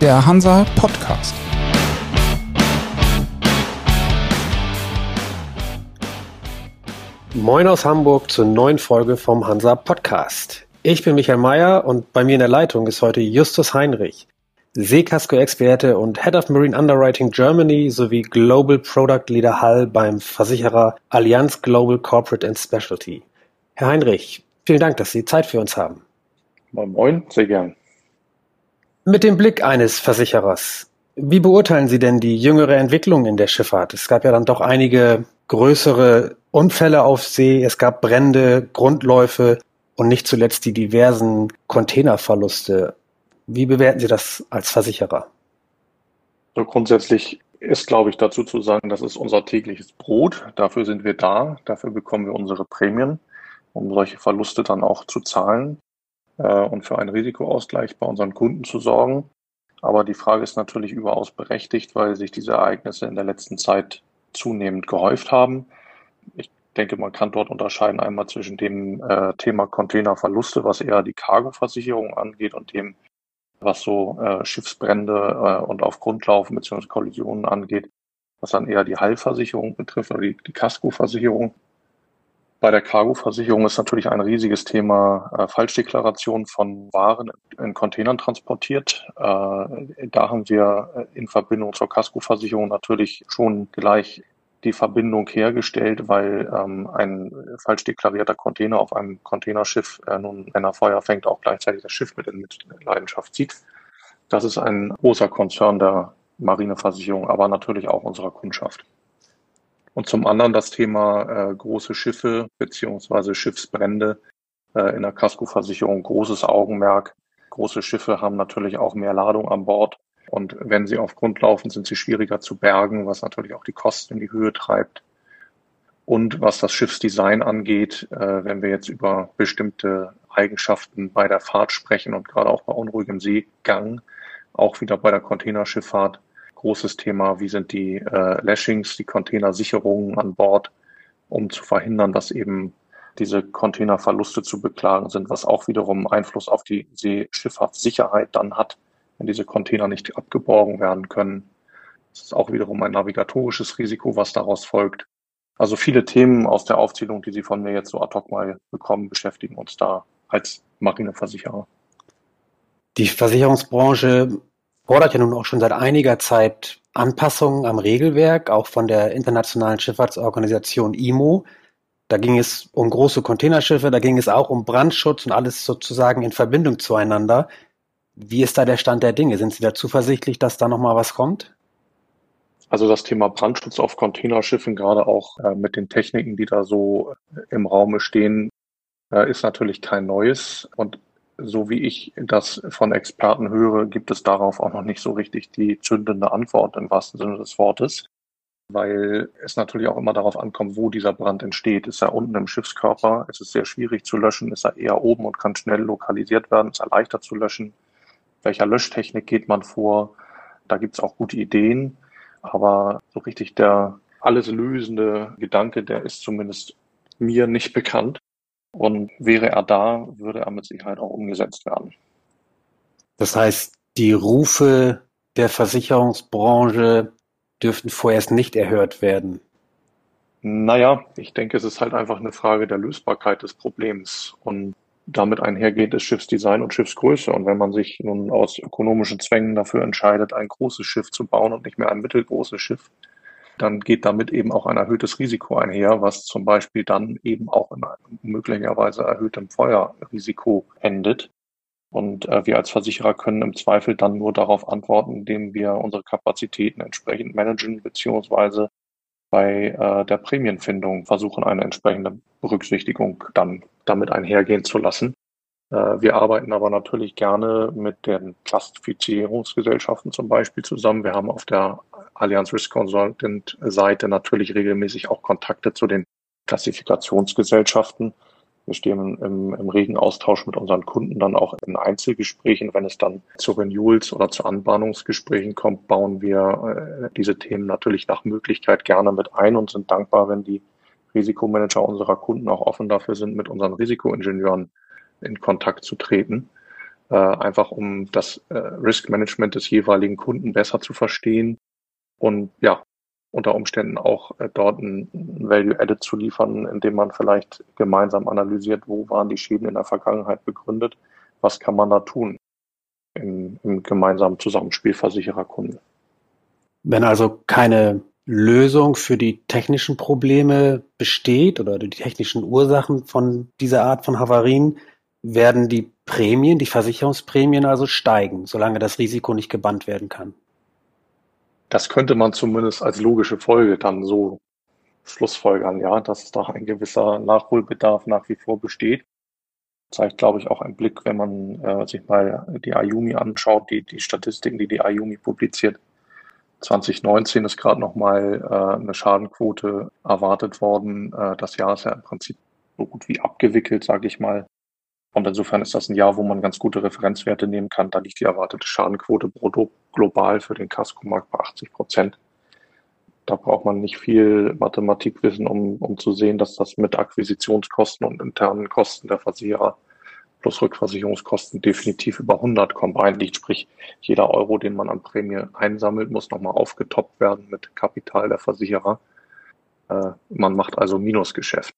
der Hansa Podcast. Moin aus Hamburg zur neuen Folge vom Hansa Podcast. Ich bin Michael Mayer und bei mir in der Leitung ist heute Justus Heinrich, Seekasko-Experte und Head of Marine Underwriting Germany sowie Global Product Leader Hall beim Versicherer Allianz Global Corporate and Specialty. Herr Heinrich, vielen Dank, dass Sie Zeit für uns haben. Moin, moin, sehr gern. Mit dem Blick eines Versicherers, wie beurteilen Sie denn die jüngere Entwicklung in der Schifffahrt? Es gab ja dann doch einige größere Unfälle auf See, es gab Brände, Grundläufe und nicht zuletzt die diversen Containerverluste. Wie bewerten Sie das als Versicherer? So grundsätzlich ist, glaube ich, dazu zu sagen, das ist unser tägliches Brot. Dafür sind wir da. Dafür bekommen wir unsere Prämien, um solche Verluste dann auch zu zahlen und für einen Risikoausgleich bei unseren Kunden zu sorgen. Aber die Frage ist natürlich überaus berechtigt, weil sich diese Ereignisse in der letzten Zeit zunehmend gehäuft haben. Ich denke, man kann dort unterscheiden einmal zwischen dem äh, Thema Containerverluste, was eher die Cargoversicherung angeht, und dem was so äh, Schiffsbrände äh, und auf Grundlaufen bzw. Kollisionen angeht, was dann eher die Heilversicherung betrifft oder die, die. Bei der Cargo-Versicherung ist natürlich ein riesiges Thema äh, Falschdeklaration von Waren in Containern transportiert. Äh, da haben wir in Verbindung zur Casco-Versicherung natürlich schon gleich die Verbindung hergestellt, weil ähm, ein falsch deklarierter Container auf einem Containerschiff äh, nun, wenn er Feuer fängt, auch gleichzeitig das Schiff mit in Leidenschaft zieht. Das ist ein großer Konzern der Marineversicherung, aber natürlich auch unserer Kundschaft. Und zum anderen das Thema äh, große Schiffe beziehungsweise Schiffsbrände äh, in der Casco-Versicherung, großes Augenmerk. Große Schiffe haben natürlich auch mehr Ladung an Bord und wenn sie auf Grund laufen, sind sie schwieriger zu bergen, was natürlich auch die Kosten in die Höhe treibt. Und was das Schiffsdesign angeht, äh, wenn wir jetzt über bestimmte Eigenschaften bei der Fahrt sprechen und gerade auch bei unruhigem Seegang, auch wieder bei der Containerschifffahrt, großes Thema, wie sind die äh, Lashings, die Containersicherungen an Bord, um zu verhindern, dass eben diese Containerverluste zu beklagen sind, was auch wiederum Einfluss auf die Seeschifffahrtssicherheit dann hat wenn diese Container nicht abgeborgen werden können. Das ist auch wiederum ein navigatorisches Risiko, was daraus folgt. Also viele Themen aus der Aufzählung, die Sie von mir jetzt so ad hoc mal bekommen, beschäftigen uns da als Marineversicherer. Die Versicherungsbranche fordert ja nun auch schon seit einiger Zeit Anpassungen am Regelwerk, auch von der Internationalen Schifffahrtsorganisation IMO. Da ging es um große Containerschiffe, da ging es auch um Brandschutz und alles sozusagen in Verbindung zueinander. Wie ist da der Stand der Dinge? Sind Sie da zuversichtlich, dass da nochmal was kommt? Also das Thema Brandschutz auf Containerschiffen, gerade auch äh, mit den Techniken, die da so äh, im Raume stehen, äh, ist natürlich kein neues. Und so wie ich das von Experten höre, gibt es darauf auch noch nicht so richtig die zündende Antwort im wahrsten Sinne des Wortes, weil es natürlich auch immer darauf ankommt, wo dieser Brand entsteht. Ist er unten im Schiffskörper? Ist es sehr schwierig zu löschen? Ist er eher oben und kann schnell lokalisiert werden? Ist er leichter zu löschen? welcher Löschtechnik geht man vor. Da gibt es auch gute Ideen, aber so richtig der alles lösende Gedanke, der ist zumindest mir nicht bekannt. Und wäre er da, würde er mit Sicherheit auch umgesetzt werden. Das heißt, die Rufe der Versicherungsbranche dürften vorerst nicht erhört werden. Naja, ich denke, es ist halt einfach eine Frage der Lösbarkeit des Problems. Und damit einhergeht ist Schiffsdesign und Schiffsgröße. Und wenn man sich nun aus ökonomischen Zwängen dafür entscheidet, ein großes Schiff zu bauen und nicht mehr ein mittelgroßes Schiff, dann geht damit eben auch ein erhöhtes Risiko einher, was zum Beispiel dann eben auch in einem möglicherweise erhöhtem Feuerrisiko endet. Und äh, wir als Versicherer können im Zweifel dann nur darauf antworten, indem wir unsere Kapazitäten entsprechend managen, beziehungsweise bei äh, der Prämienfindung versuchen, eine entsprechende Berücksichtigung dann damit einhergehen zu lassen. Äh, wir arbeiten aber natürlich gerne mit den Klassifizierungsgesellschaften zum Beispiel zusammen. Wir haben auf der Allianz Risk Consultant Seite natürlich regelmäßig auch Kontakte zu den Klassifikationsgesellschaften wir stehen im, im regen Austausch mit unseren Kunden dann auch in Einzelgesprächen. Wenn es dann zu Renewals oder zu Anbahnungsgesprächen kommt, bauen wir äh, diese Themen natürlich nach Möglichkeit gerne mit ein und sind dankbar, wenn die Risikomanager unserer Kunden auch offen dafür sind, mit unseren Risikoingenieuren in Kontakt zu treten. äh, einfach um das äh, Risk Management des jeweiligen Kunden besser zu verstehen und ja, unter Umständen auch äh, dort ein Value Added zu liefern, indem man vielleicht gemeinsam analysiert, wo waren die Schäden in der Vergangenheit begründet, was kann man da tun im, im gemeinsamen Zusammenspiel Versichererkunden. Wenn also keine Lösung für die technischen Probleme besteht oder die technischen Ursachen von dieser Art von Havarien, werden die Prämien, die Versicherungsprämien also steigen, solange das Risiko nicht gebannt werden kann. Das könnte man zumindest als logische Folge dann so schlussfolgern, ja, dass da ein gewisser Nachholbedarf nach wie vor besteht. Zeigt, glaube ich, auch ein Blick, wenn man äh, sich mal die Ayumi anschaut, die, die Statistiken, die die Ayumi publiziert. 2019 ist gerade nochmal äh, eine Schadenquote erwartet worden. Äh, das Jahr ist ja im Prinzip so gut wie abgewickelt, sage ich mal. Und insofern ist das ein Jahr, wo man ganz gute Referenzwerte nehmen kann. Da liegt die erwartete Schadenquote brutto global für den Casco-Markt bei 80 Prozent. Da braucht man nicht viel Mathematikwissen, um, um zu sehen, dass das mit Akquisitionskosten und internen Kosten der Versicherer plus Rückversicherungskosten definitiv über 100 combined liegt. Sprich, jeder Euro, den man an Prämie einsammelt, muss nochmal aufgetoppt werden mit Kapital der Versicherer. Äh, man macht also Minusgeschäft.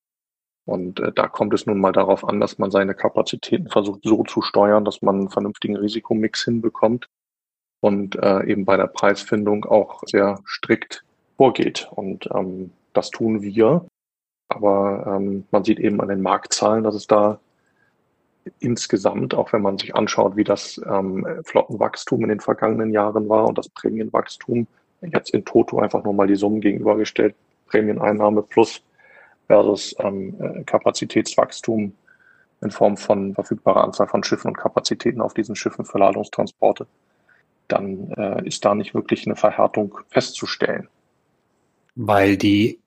Und äh, da kommt es nun mal darauf an, dass man seine Kapazitäten versucht so zu steuern, dass man einen vernünftigen Risikomix hinbekommt und äh, eben bei der Preisfindung auch sehr strikt vorgeht. Und ähm, das tun wir. Aber ähm, man sieht eben an den Marktzahlen, dass es da insgesamt, auch wenn man sich anschaut, wie das ähm, Flottenwachstum in den vergangenen Jahren war und das Prämienwachstum, jetzt in Toto einfach nur mal die Summen gegenübergestellt, Prämieneinnahme plus versus ähm, äh, Kapazitätswachstum in Form von verfügbarer Anzahl von Schiffen und Kapazitäten auf diesen Schiffen für Ladungstransporte, dann äh, ist da nicht wirklich eine Verhärtung festzustellen. Weil die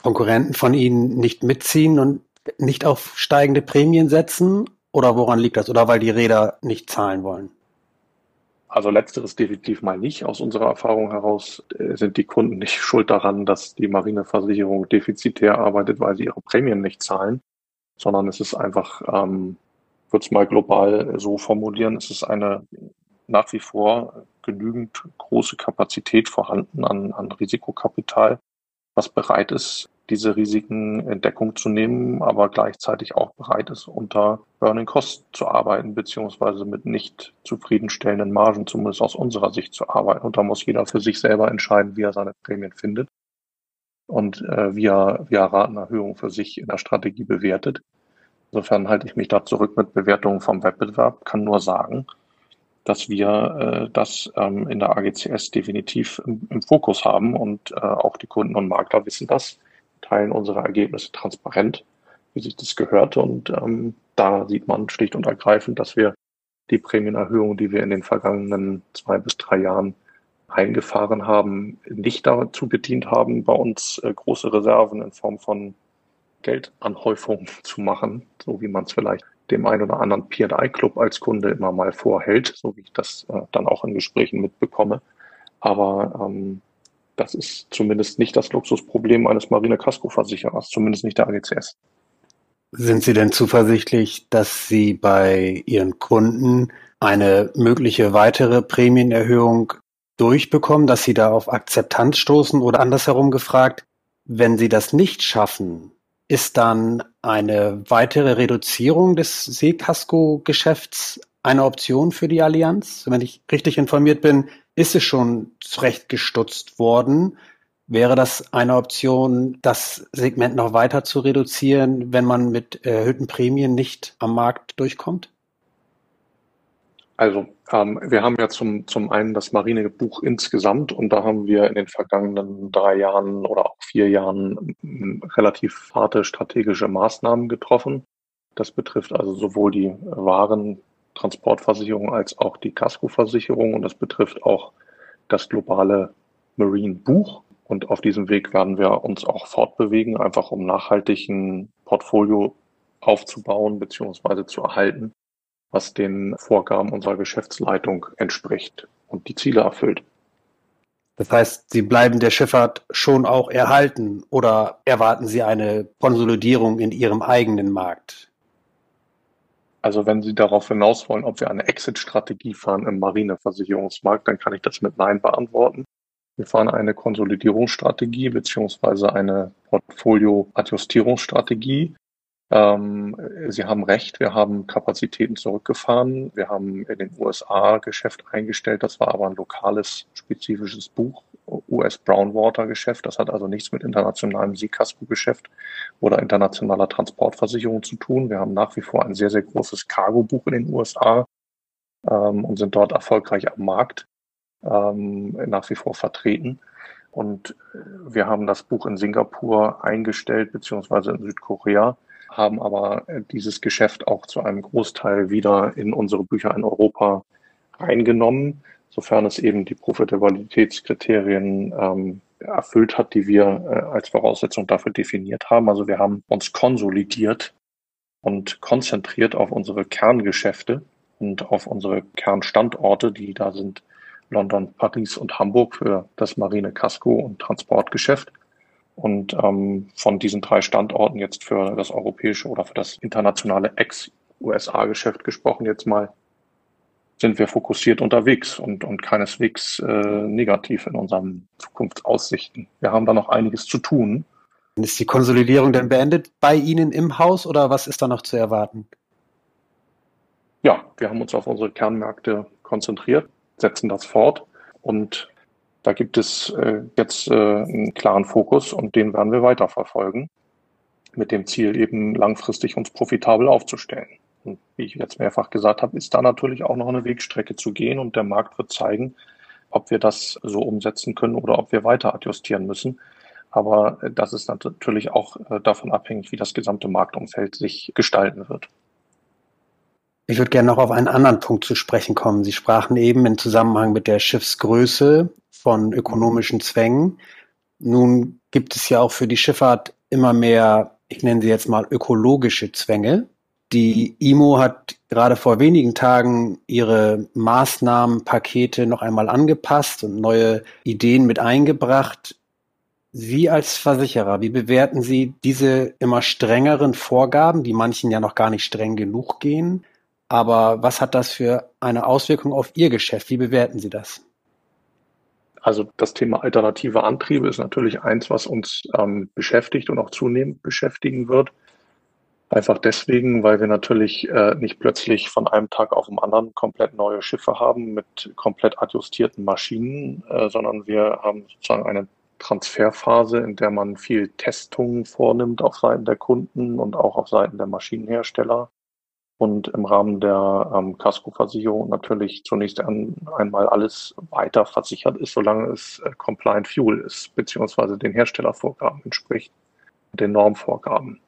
Konkurrenten von Ihnen nicht mitziehen und nicht auf steigende Prämien setzen? Oder woran liegt das? Oder weil die Räder nicht zahlen wollen? Also letzteres definitiv mal nicht. Aus unserer Erfahrung heraus äh, sind die Kunden nicht schuld daran, dass die Marineversicherung defizitär arbeitet, weil sie ihre Prämien nicht zahlen, sondern es ist einfach, ähm, würde es mal global so formulieren, es ist eine nach wie vor genügend große Kapazität vorhanden an, an Risikokapital, was bereit ist, diese Risiken in Deckung zu nehmen, aber gleichzeitig auch bereit ist, unter Burning Cost zu arbeiten, beziehungsweise mit nicht zufriedenstellenden Margen, zumindest aus unserer Sicht zu arbeiten. Und da muss jeder für sich selber entscheiden, wie er seine Prämien findet und äh, wie, er, wie er Ratenerhöhung für sich in der Strategie bewertet. Insofern halte ich mich da zurück mit Bewertungen vom Wettbewerb, kann nur sagen, dass wir äh, das ähm, in der AGCS definitiv im, im Fokus haben und äh, auch die Kunden und Makler wissen das teilen unsere Ergebnisse transparent, wie sich das gehört. Und ähm, da sieht man schlicht und ergreifend, dass wir die Prämienerhöhung, die wir in den vergangenen zwei bis drei Jahren eingefahren haben, nicht dazu gedient haben, bei uns äh, große Reserven in Form von Geldanhäufung zu machen, so wie man es vielleicht dem einen oder anderen P&I-Club als Kunde immer mal vorhält, so wie ich das äh, dann auch in Gesprächen mitbekomme. Aber ähm, das ist zumindest nicht das Luxusproblem eines Marine-Casco-Versicherers, zumindest nicht der AGCS. Sind Sie denn zuversichtlich, dass Sie bei Ihren Kunden eine mögliche weitere Prämienerhöhung durchbekommen, dass Sie da auf Akzeptanz stoßen oder andersherum gefragt, wenn Sie das nicht schaffen, ist dann eine weitere Reduzierung des Seekasko-Geschäfts eine Option für die Allianz? Wenn ich richtig informiert bin, ist es schon zurechtgestutzt worden. Wäre das eine Option, das Segment noch weiter zu reduzieren, wenn man mit erhöhten Prämien nicht am Markt durchkommt? Also ähm, wir haben ja zum, zum einen das Marinebuch insgesamt und da haben wir in den vergangenen drei Jahren oder auch vier Jahren relativ harte strategische Maßnahmen getroffen. Das betrifft also sowohl die Waren, Transportversicherung als auch die Casco-Versicherung und das betrifft auch das globale Marine Buch. Und auf diesem Weg werden wir uns auch fortbewegen, einfach um nachhaltig ein Portfolio aufzubauen bzw. zu erhalten, was den Vorgaben unserer Geschäftsleitung entspricht und die Ziele erfüllt. Das heißt, Sie bleiben der Schifffahrt schon auch erhalten oder erwarten Sie eine Konsolidierung in Ihrem eigenen Markt? Also wenn Sie darauf hinaus wollen, ob wir eine Exit-Strategie fahren im Marineversicherungsmarkt, dann kann ich das mit Nein beantworten. Wir fahren eine Konsolidierungsstrategie beziehungsweise eine Portfolio-Adjustierungsstrategie. Ähm, Sie haben recht, wir haben Kapazitäten zurückgefahren. Wir haben in den USA Geschäft eingestellt. Das war aber ein lokales, spezifisches Buch, US Brownwater Geschäft. Das hat also nichts mit internationalem Seekasko-Geschäft oder internationaler Transportversicherung zu tun. Wir haben nach wie vor ein sehr, sehr großes Cargo-Buch in den USA ähm, und sind dort erfolgreich am Markt ähm, nach wie vor vertreten. Und wir haben das Buch in Singapur eingestellt, beziehungsweise in Südkorea haben aber äh, dieses Geschäft auch zu einem Großteil wieder in unsere Bücher in Europa reingenommen, sofern es eben die Profitabilitätskriterien ähm, erfüllt hat, die wir äh, als Voraussetzung dafür definiert haben. Also wir haben uns konsolidiert und konzentriert auf unsere Kerngeschäfte und auf unsere Kernstandorte, die da sind London, Paris und Hamburg für das Marine Casco und Transportgeschäft und ähm, von diesen drei Standorten jetzt für das europäische oder für das internationale Ex-USA-Geschäft gesprochen jetzt mal, sind wir fokussiert unterwegs und, und keineswegs äh, negativ in unseren Zukunftsaussichten. Wir haben da noch einiges zu tun. Ist die Konsolidierung denn beendet bei Ihnen im Haus oder was ist da noch zu erwarten? Ja, wir haben uns auf unsere Kernmärkte konzentriert, setzen das fort und da gibt es äh, jetzt äh, einen klaren Fokus und den werden wir weiterverfolgen mit dem Ziel eben langfristig uns profitabel aufzustellen. Wie ich jetzt mehrfach gesagt habe, ist da natürlich auch noch eine Wegstrecke zu gehen und der Markt wird zeigen, ob wir das so umsetzen können oder ob wir weiter adjustieren müssen. Aber äh, das ist natürlich auch äh, davon abhängig, wie das gesamte Marktumfeld sich gestalten wird. Ich würde gerne noch auf einen anderen Punkt zu sprechen kommen. Sie sprachen eben im Zusammenhang mit der Schiffsgröße von ökonomischen Zwängen. Nun gibt es ja auch für die Schifffahrt immer mehr, ich nenne sie jetzt mal ökologische Zwänge. Die IMO hat gerade vor wenigen Tagen ihre Maßnahmenpakete noch einmal angepasst und neue Ideen mit eingebracht. Sie als Versicherer, wie bewerten Sie diese immer strengeren Vorgaben, die manchen ja noch gar nicht streng genug gehen? Aber was hat das für eine Auswirkung auf Ihr Geschäft? Wie bewerten Sie das? Also das Thema alternative Antriebe ist natürlich eins, was uns ähm, beschäftigt und auch zunehmend beschäftigen wird. Einfach deswegen, weil wir natürlich äh, nicht plötzlich von einem Tag auf den anderen komplett neue Schiffe haben mit komplett adjustierten Maschinen, äh, sondern wir haben sozusagen eine Transferphase, in der man viel Testungen vornimmt auf Seiten der Kunden und auch auf Seiten der Maschinenhersteller und im Rahmen der ähm, Casco-Versicherung natürlich zunächst ein, einmal alles weiter versichert ist, solange es äh, compliant fuel ist, beziehungsweise den Herstellervorgaben entspricht, den Normvorgaben.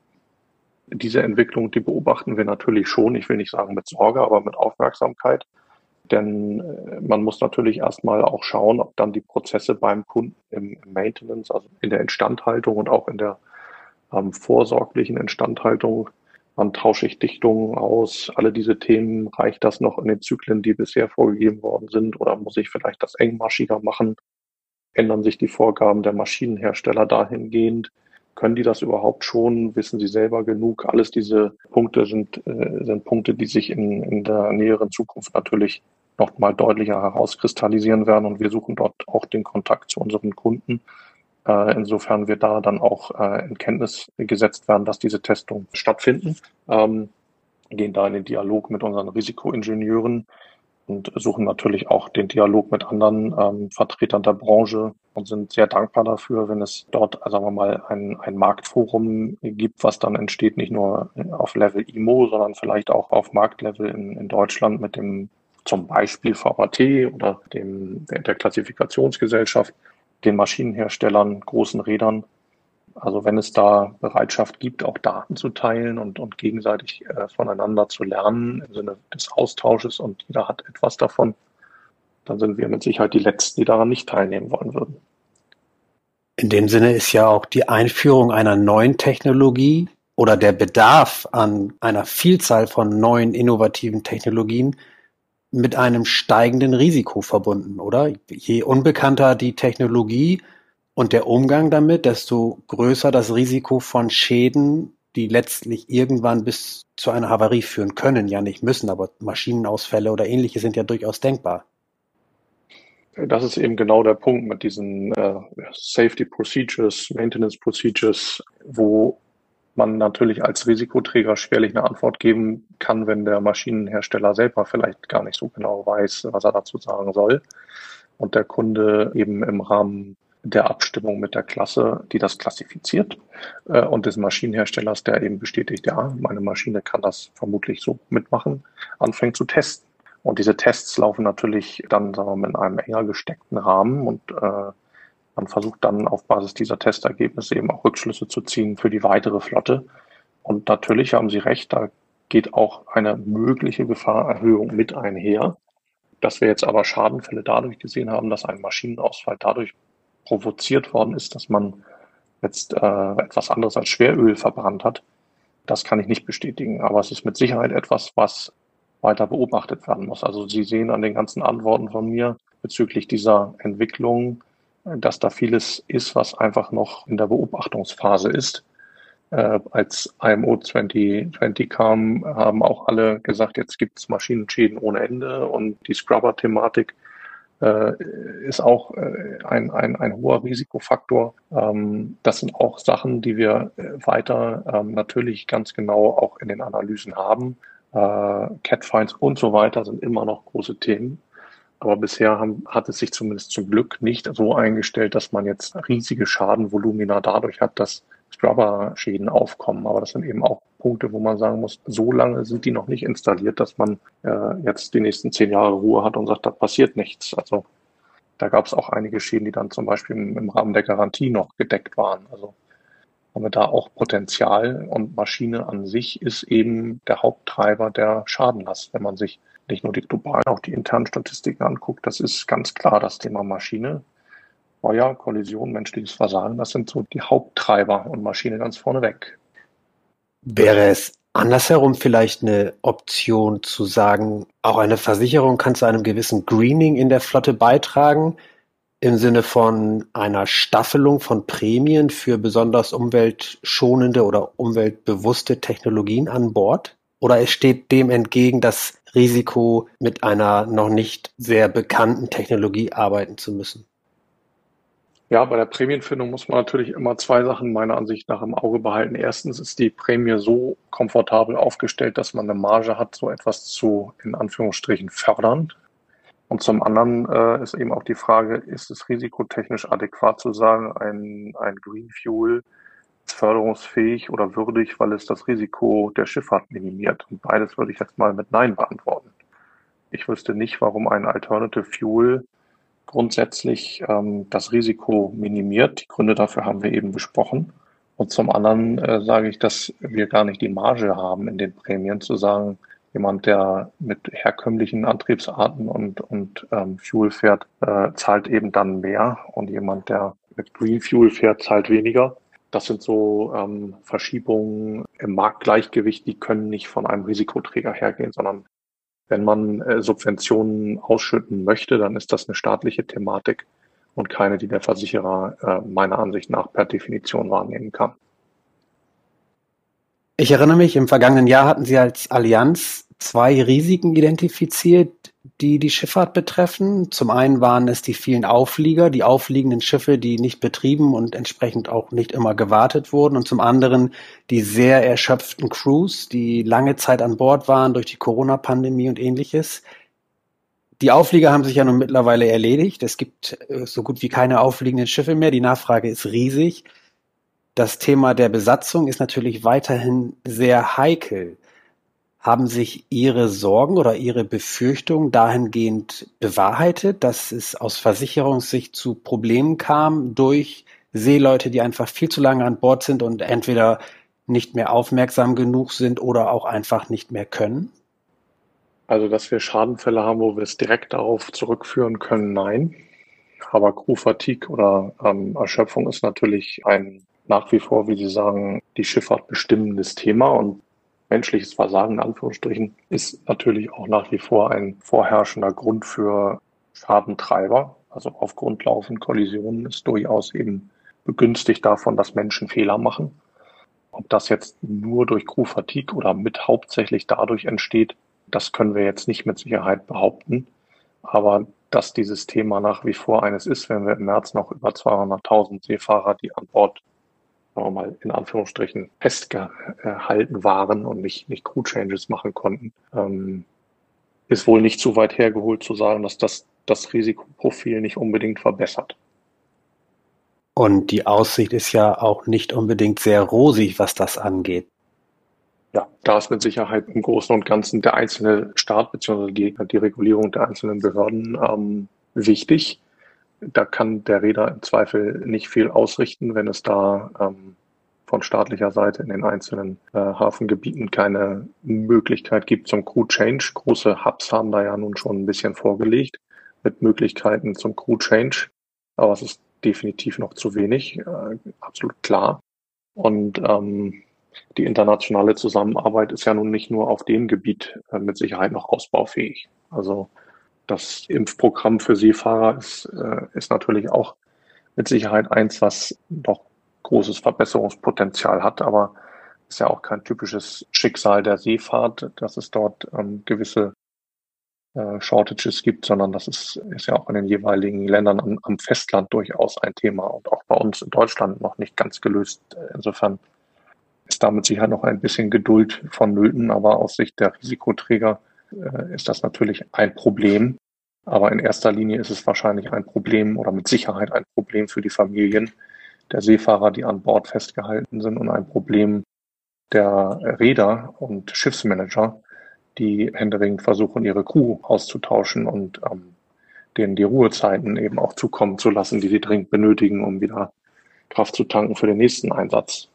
Diese Entwicklung, die beobachten wir natürlich schon, ich will nicht sagen mit Sorge, aber mit Aufmerksamkeit. Denn äh, man muss natürlich erstmal auch schauen, ob dann die Prozesse beim Kunden im Maintenance, also in der Instandhaltung und auch in der ähm, vorsorglichen Instandhaltung Wann tausche ich Dichtungen aus? Alle diese Themen, reicht das noch in den Zyklen, die bisher vorgegeben worden sind? Oder muss ich vielleicht das engmaschiger machen? Ändern sich die Vorgaben der Maschinenhersteller dahingehend? Können die das überhaupt schon? Wissen sie selber genug? Alles diese Punkte sind, äh, sind Punkte, die sich in, in der näheren Zukunft natürlich noch mal deutlicher herauskristallisieren werden. Und wir suchen dort auch den Kontakt zu unseren Kunden, äh, insofern wir da dann auch äh, in Kenntnis gesetzt werden, dass diese Testungen stattfinden. Ähm, gehen da in den Dialog mit unseren Risikoingenieuren und suchen natürlich auch den Dialog mit anderen ähm, Vertretern der Branche und sind sehr dankbar dafür, wenn es dort, sagen wir mal, ein, ein Marktforum gibt, was dann entsteht, nicht nur auf Level IMO, sondern vielleicht auch auf Marktlevel in, in Deutschland mit dem zum Beispiel VAT oder dem, der Klassifikationsgesellschaft, den Maschinenherstellern, großen Rädern. Also wenn es da Bereitschaft gibt, auch Daten zu teilen und, und gegenseitig äh, voneinander zu lernen im Sinne des Austausches und jeder hat etwas davon, dann sind wir mit Sicherheit die Letzten, die daran nicht teilnehmen wollen würden. In dem Sinne ist ja auch die Einführung einer neuen Technologie oder der Bedarf an einer Vielzahl von neuen innovativen Technologien mit einem steigenden Risiko verbunden, oder? Je unbekannter die Technologie und der Umgang damit, desto größer das Risiko von Schäden die letztlich irgendwann bis zu einer Havarie führen können, ja nicht müssen, aber Maschinenausfälle oder ähnliche sind ja durchaus denkbar. Das ist eben genau der Punkt mit diesen äh, Safety Procedures, Maintenance Procedures, wo man natürlich als Risikoträger schwerlich eine Antwort geben kann, wenn der Maschinenhersteller selber vielleicht gar nicht so genau weiß, was er dazu sagen soll. Und der Kunde eben im Rahmen der Abstimmung mit der Klasse, die das klassifiziert, äh, und des Maschinenherstellers, der eben bestätigt, ja, meine Maschine kann das vermutlich so mitmachen, anfängt zu testen. Und diese Tests laufen natürlich dann, sagen wir mal, in einem enger gesteckten Rahmen und äh, man versucht dann auf Basis dieser Testergebnisse eben auch Rückschlüsse zu ziehen für die weitere Flotte. Und natürlich haben Sie recht, da geht auch eine mögliche Gefahrerhöhung mit einher. Dass wir jetzt aber Schadenfälle dadurch gesehen haben, dass ein Maschinenausfall dadurch provoziert worden ist, dass man jetzt äh, etwas anderes als Schweröl verbrannt hat, das kann ich nicht bestätigen. Aber es ist mit Sicherheit etwas, was weiter beobachtet werden muss. Also Sie sehen an den ganzen Antworten von mir bezüglich dieser Entwicklung, dass da vieles ist, was einfach noch in der Beobachtungsphase ist. Äh, als IMO 2020 kam, haben auch alle gesagt, jetzt gibt es Maschinenschäden ohne Ende und die Scrubber-Thematik äh, ist auch äh, ein, ein, ein hoher Risikofaktor. Ähm, das sind auch Sachen, die wir äh, weiter ähm, natürlich ganz genau auch in den Analysen haben äh, Catfinds und so weiter sind immer noch große Themen. Aber bisher haben, hat es sich zumindest zum Glück nicht so eingestellt, dass man jetzt riesige Schadenvolumina dadurch hat, dass Scrubber-Schäden aufkommen. Aber das sind eben auch Punkte, wo man sagen muss, so lange sind die noch nicht installiert, dass man äh, jetzt die nächsten zehn Jahre Ruhe hat und sagt, da passiert nichts. Also da gab es auch einige Schäden, die dann zum Beispiel im, im Rahmen der Garantie noch gedeckt waren. Also haben wir da auch Potenzial und Maschine an sich ist eben der Haupttreiber der Schadenlast. Wenn man sich nicht nur die globalen, auch die internen Statistiken anguckt, das ist ganz klar das Thema Maschine. Feuer, Kollision, menschliches Versagen, das sind so die Haupttreiber und Maschine ganz vorne weg. Wäre es andersherum vielleicht eine Option zu sagen, auch eine Versicherung kann zu einem gewissen Greening in der Flotte beitragen? Im Sinne von einer Staffelung von Prämien für besonders umweltschonende oder umweltbewusste Technologien an Bord? Oder es steht dem entgegen das Risiko, mit einer noch nicht sehr bekannten Technologie arbeiten zu müssen? Ja, bei der Prämienfindung muss man natürlich immer zwei Sachen meiner Ansicht nach im Auge behalten. Erstens ist die Prämie so komfortabel aufgestellt, dass man eine Marge hat, so etwas zu, in Anführungsstrichen, fördern. Und zum anderen äh, ist eben auch die Frage, ist es risikotechnisch adäquat zu sagen, ein, ein Green Fuel ist förderungsfähig oder würdig, weil es das Risiko der Schifffahrt minimiert? Und beides würde ich jetzt mal mit Nein beantworten. Ich wüsste nicht, warum ein Alternative Fuel grundsätzlich ähm, das Risiko minimiert. Die Gründe dafür haben wir eben besprochen. Und zum anderen äh, sage ich, dass wir gar nicht die Marge haben in den Prämien zu sagen, Jemand, der mit herkömmlichen Antriebsarten und, und ähm, Fuel fährt, äh, zahlt eben dann mehr und jemand, der mit Green Fuel fährt, zahlt weniger. Das sind so ähm, Verschiebungen im Marktgleichgewicht, die können nicht von einem Risikoträger hergehen, sondern wenn man äh, Subventionen ausschütten möchte, dann ist das eine staatliche Thematik und keine, die der Versicherer äh, meiner Ansicht nach per Definition wahrnehmen kann. Ich erinnere mich, im vergangenen Jahr hatten Sie als Allianz zwei Risiken identifiziert, die die Schifffahrt betreffen. Zum einen waren es die vielen Auflieger, die aufliegenden Schiffe, die nicht betrieben und entsprechend auch nicht immer gewartet wurden. Und zum anderen die sehr erschöpften Crews, die lange Zeit an Bord waren durch die Corona-Pandemie und ähnliches. Die Auflieger haben sich ja nun mittlerweile erledigt. Es gibt äh, so gut wie keine aufliegenden Schiffe mehr. Die Nachfrage ist riesig. Das Thema der Besatzung ist natürlich weiterhin sehr heikel. Haben sich Ihre Sorgen oder Ihre Befürchtungen dahingehend bewahrheitet, dass es aus Versicherungssicht zu Problemen kam durch Seeleute, die einfach viel zu lange an Bord sind und entweder nicht mehr aufmerksam genug sind oder auch einfach nicht mehr können? Also, dass wir Schadenfälle haben, wo wir es direkt darauf zurückführen können, nein. Aber Crew-Fatigue oder ähm, Erschöpfung ist natürlich ein nach wie vor, wie Sie sagen, die Schifffahrt bestimmendes Thema und menschliches Versagen in Anführungsstrichen ist natürlich auch nach wie vor ein vorherrschender Grund für Schadentreiber. Also auf Grund laufend Kollisionen ist durchaus eben begünstigt davon, dass Menschen Fehler machen. Ob das jetzt nur durch Crew-Fatigue oder mit hauptsächlich dadurch entsteht, das können wir jetzt nicht mit Sicherheit behaupten. Aber dass dieses Thema nach wie vor eines ist, wenn wir im März noch über 200.000 Seefahrer, die an Bord sagen wir mal in Anführungsstrichen festgehalten waren und nicht, nicht Crew Changes machen konnten, ähm, ist wohl nicht zu weit hergeholt zu sagen, dass das das Risikoprofil nicht unbedingt verbessert. Und die Aussicht ist ja auch nicht unbedingt sehr rosig, was das angeht. Ja, da ist mit Sicherheit im Großen und Ganzen der einzelne Staat bzw. Die, die Regulierung der einzelnen Behörden ähm, wichtig. Da kann der Räder im Zweifel nicht viel ausrichten, wenn es da ähm, von staatlicher Seite in den einzelnen äh, Hafengebieten keine Möglichkeit gibt zum Crew Change. Große Hubs haben da ja nun schon ein bisschen vorgelegt mit Möglichkeiten zum Crew Change. Aber es ist definitiv noch zu wenig, äh, absolut klar. Und ähm, die internationale Zusammenarbeit ist ja nun nicht nur auf dem Gebiet äh, mit Sicherheit noch ausbaufähig. Also das Impfprogramm für Seefahrer ist, äh, ist natürlich auch mit Sicherheit eins, was noch großes Verbesserungspotenzial hat, aber ist ja auch kein typisches Schicksal der Seefahrt, dass es dort ähm, gewisse äh, Shortages gibt, sondern das ist, ist ja auch in den jeweiligen Ländern am, am Festland durchaus ein Thema und auch bei uns in Deutschland noch nicht ganz gelöst. Insofern ist damit sicher noch ein bisschen Geduld vonnöten, aber aus Sicht der Risikoträger äh, ist das natürlich ein Problem. Aber in erster Linie ist es wahrscheinlich ein Problem oder mit Sicherheit ein Problem für die Familien der Seefahrer, die an Bord festgehalten sind und ein Problem der Räder und Schiffsmanager, die händeringend versuchen, ihre Crew auszutauschen und ähm, denen die Ruhezeiten eben auch zukommen zu lassen, die sie dringend benötigen, um wieder Kraft zu tanken für den nächsten Einsatz.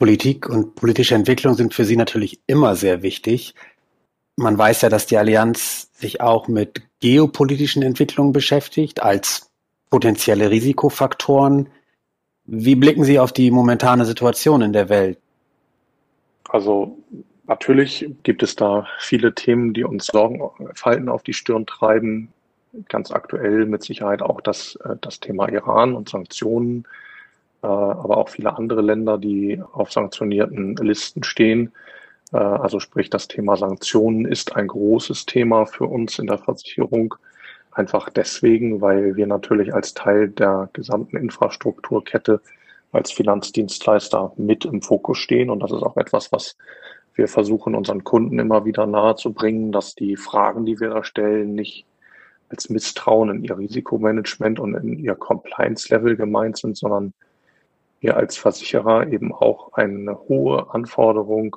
Politik und politische Entwicklung sind für Sie natürlich immer sehr wichtig. Man weiß ja, dass die Allianz sich auch mit geopolitischen Entwicklungen beschäftigt als potenzielle Risikofaktoren. Wie blicken Sie auf die momentane Situation in der Welt? Also natürlich gibt es da viele Themen, die uns Sorgenfalten auf die Stirn treiben. Ganz aktuell mit Sicherheit auch das, äh, das Thema Iran und Sanktionen aber auch viele andere Länder, die auf sanktionierten Listen stehen. Äh, also sprich, das Thema Sanktionen ist ein großes Thema für uns in der Versicherung. Einfach deswegen, weil wir natürlich als Teil der gesamten Infrastrukturkette als Finanzdienstleister mit im Fokus stehen. Und das ist auch etwas, was wir versuchen unseren Kunden immer wieder nahezubringen, dass die Fragen, die wir da stellen, nicht als Misstrauen in ihr Risikomanagement und in ihr Compliance-Level gemeint sind, sondern wir als Versicherer eben auch eine hohe Anforderung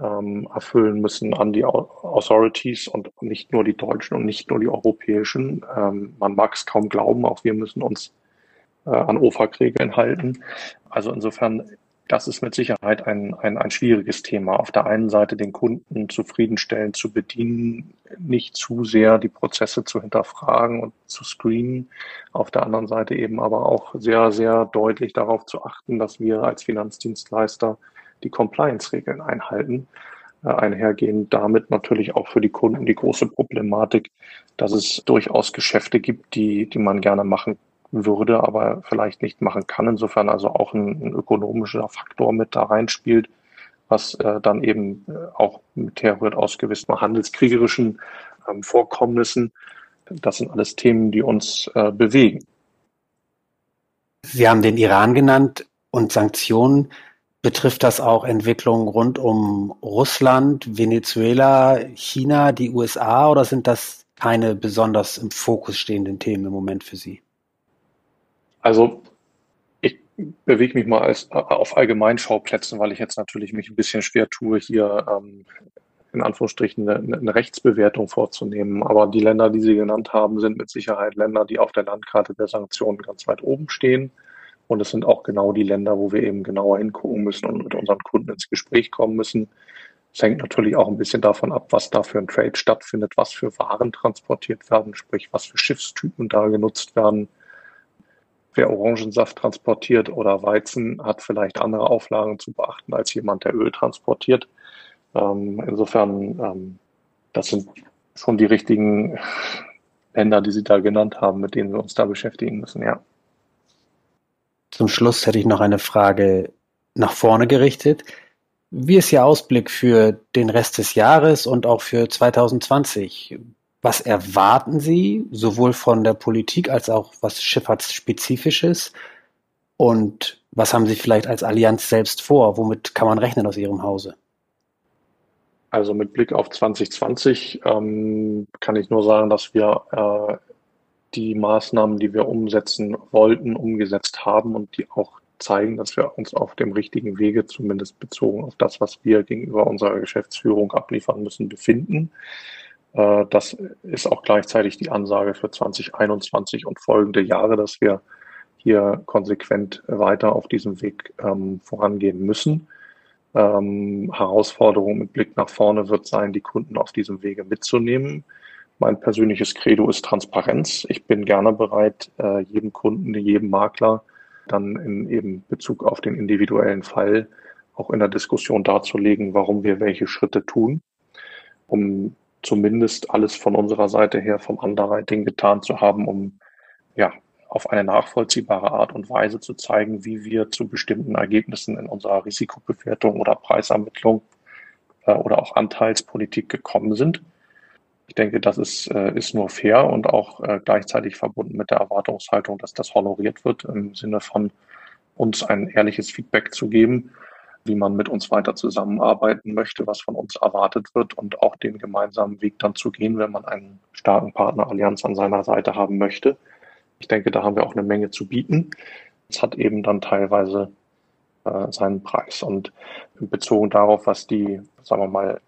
ähm, erfüllen müssen an die Authorities und nicht nur die deutschen und nicht nur die europäischen. Ähm, man mag es kaum glauben, auch wir müssen uns äh, an OFAC-Regeln halten. Also insofern das ist mit Sicherheit ein, ein, ein schwieriges Thema. Auf der einen Seite den Kunden zufriedenstellend zu bedienen, nicht zu sehr die Prozesse zu hinterfragen und zu screenen. Auf der anderen Seite eben aber auch sehr, sehr deutlich darauf zu achten, dass wir als Finanzdienstleister die Compliance-Regeln einhalten. Äh, einhergehend damit natürlich auch für die Kunden die große Problematik, dass es durchaus Geschäfte gibt, die, die man gerne machen würde, aber vielleicht nicht machen kann. Insofern also auch ein, ein ökonomischer Faktor mit da reinspielt, was äh, dann eben äh, auch mit herrührt aus gewissen handelskriegerischen ähm, Vorkommnissen. Das sind alles Themen, die uns äh, bewegen. Sie haben den Iran genannt und Sanktionen. Betrifft das auch Entwicklungen rund um Russland, Venezuela, China, die USA oder sind das keine besonders im Fokus stehenden Themen im Moment für Sie? Also ich bewege mich mal als, auf Allgemeinschauplätzen, weil ich jetzt natürlich mich ein bisschen schwer tue, hier ähm, in Anführungsstrichen eine, eine, Rechtsbewertung vorzunehmen. Aber die Länder, die Sie genannt haben, sind mit Sicherheit Länder, die auf der Landkarte der Sanktionen ganz weit oben stehen. Und es sind auch genau die Länder, wo wir eben genauer hingucken müssen und mit unseren Kunden ins Gespräch kommen müssen. Es hängt natürlich auch ein bisschen davon ab, was da für ein Trade stattfindet, was für Waren transportiert werden, sprich was für Schiffstypen da genutzt werden wer Orangensaft transportiert oder Weizen, hat vielleicht andere Auflagen zu beachten als jemand, der Öl transportiert. Ähm, insofern, ähm, das sind schon die richtigen Länder, die Sie da genannt haben, mit denen wir uns da beschäftigen müssen, ja. Zum Schluss hätte ich noch eine Frage. nach vorne gerichtet. Wie ist Ihr Ausblick für den Rest des Jahres und auch für 2020? Was erwarten Sie sowohl von der Politik als auch was Schifffahrtsspezifisches? Und was haben Sie vielleicht als Allianz selbst vor? Womit kann man rechnen aus Ihrem Hause? Also mit Blick auf 2020 ähm, kann ich nur sagen, dass wir äh, die Maßnahmen, die wir umsetzen wollten, umgesetzt haben und die auch zeigen, dass wir uns auf dem richtigen Wege, zumindest bezogen auf das, was wir gegenüber unserer Geschäftsführung abliefern müssen, befinden. Äh, das ist auch gleichzeitig die Ansage für 2021 und folgende Jahre, dass wir hier konsequent weiter auf diesem Weg ähm, vorangehen müssen. Ähm, Herausforderung mit Blick nach vorne wird sein, die Kunden auf diesem Wege mitzunehmen. Mein persönliches Credo ist Transparenz. Ich bin gerne bereit, äh, jedem Kunden, jedem Makler dann in eben Bezug auf den individuellen Fall auch in der Diskussion darzulegen, warum wir welche Schritte tun, um zumindest alles von unserer Seite her vom Underwriting getan zu haben, um ja auf eine nachvollziehbare Art und Weise zu zeigen, wie wir zu bestimmten Ergebnissen in unserer Risikobewertung oder Preisermittlung äh, oder auch Anteilspolitik gekommen sind. Ich denke, das ist, äh, ist nur fair und auch äh, gleichzeitig verbunden mit der Erwartungshaltung, dass das honoriert wird im Sinne von uns ein ehrliches Feedback zu geben, wie man mit uns weiter zusammenarbeiten möchte, was von uns erwartet wird und auch den gemeinsamen Weg dann zu gehen, wenn man einen starken Partner Allianz an seiner Seite haben möchte. Ich denke, da haben wir auch eine Menge zu bieten. Es hat eben dann teilweise äh, seinen Preis. Und bezogen darauf, was die, sagen wir mal,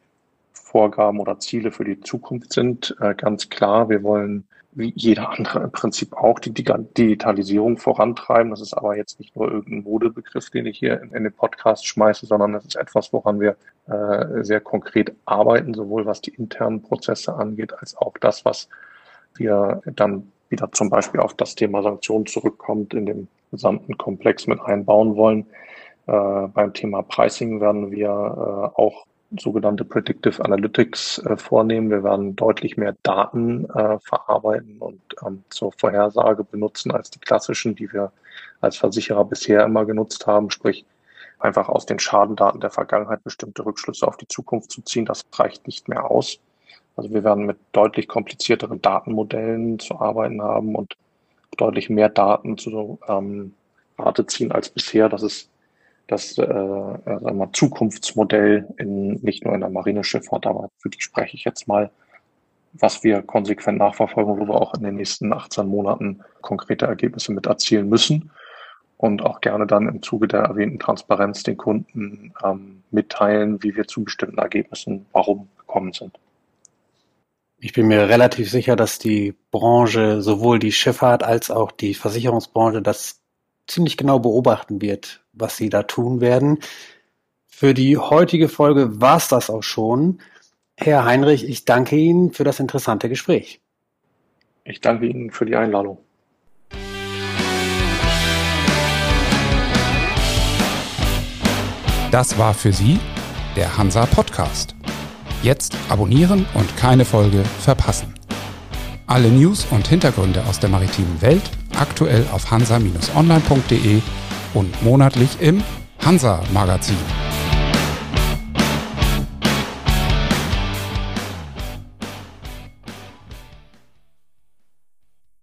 Vorgaben oder Ziele für die Zukunft sind, äh, ganz klar, wir wollen wie jeder andere im Prinzip auch die Digitalisierung vorantreiben. Das ist aber jetzt nicht nur irgendein Modebegriff, den ich hier in, in den Podcast schmeiße, sondern das ist etwas, woran wir äh, sehr konkret arbeiten, sowohl was die internen Prozesse angeht, als auch das, was wir dann wieder zum Beispiel auf das Thema Sanktionen zurückkommt, in dem gesamten Komplex mit einbauen wollen. Äh, beim Thema Pricing werden wir äh, auch sogenannte Predictive Analytics äh, vornehmen. Wir werden deutlich mehr Daten äh, verarbeiten und ähm, zur Vorhersage benutzen als die klassischen, die wir als Versicherer bisher immer genutzt haben, sprich einfach aus den Schadendaten der Vergangenheit bestimmte Rückschlüsse auf die Zukunft zu ziehen. Das reicht nicht mehr aus. Also wir werden mit deutlich komplizierteren Datenmodellen zu arbeiten haben und deutlich mehr Daten zu ähm, Rate ziehen als bisher. Das ist das äh, äh, wir, Zukunftsmodell in nicht nur in der Marineschifffahrt, aber für die spreche ich jetzt mal, was wir konsequent nachverfolgen, wo wir auch in den nächsten 18 Monaten konkrete Ergebnisse mit erzielen müssen und auch gerne dann im Zuge der erwähnten Transparenz den Kunden ähm, mitteilen, wie wir zu bestimmten Ergebnissen warum gekommen sind. Ich bin mir relativ sicher, dass die Branche, sowohl die Schifffahrt als auch die Versicherungsbranche, das ziemlich genau beobachten wird, was sie da tun werden. Für die heutige Folge war es das auch schon. Herr Heinrich, ich danke Ihnen für das interessante Gespräch. Ich danke Ihnen für die Einladung. Das war für Sie der Hansa Podcast. Jetzt abonnieren und keine Folge verpassen. Alle News und Hintergründe aus der maritimen Welt aktuell auf hansa-online.de und monatlich im Hansa Magazin.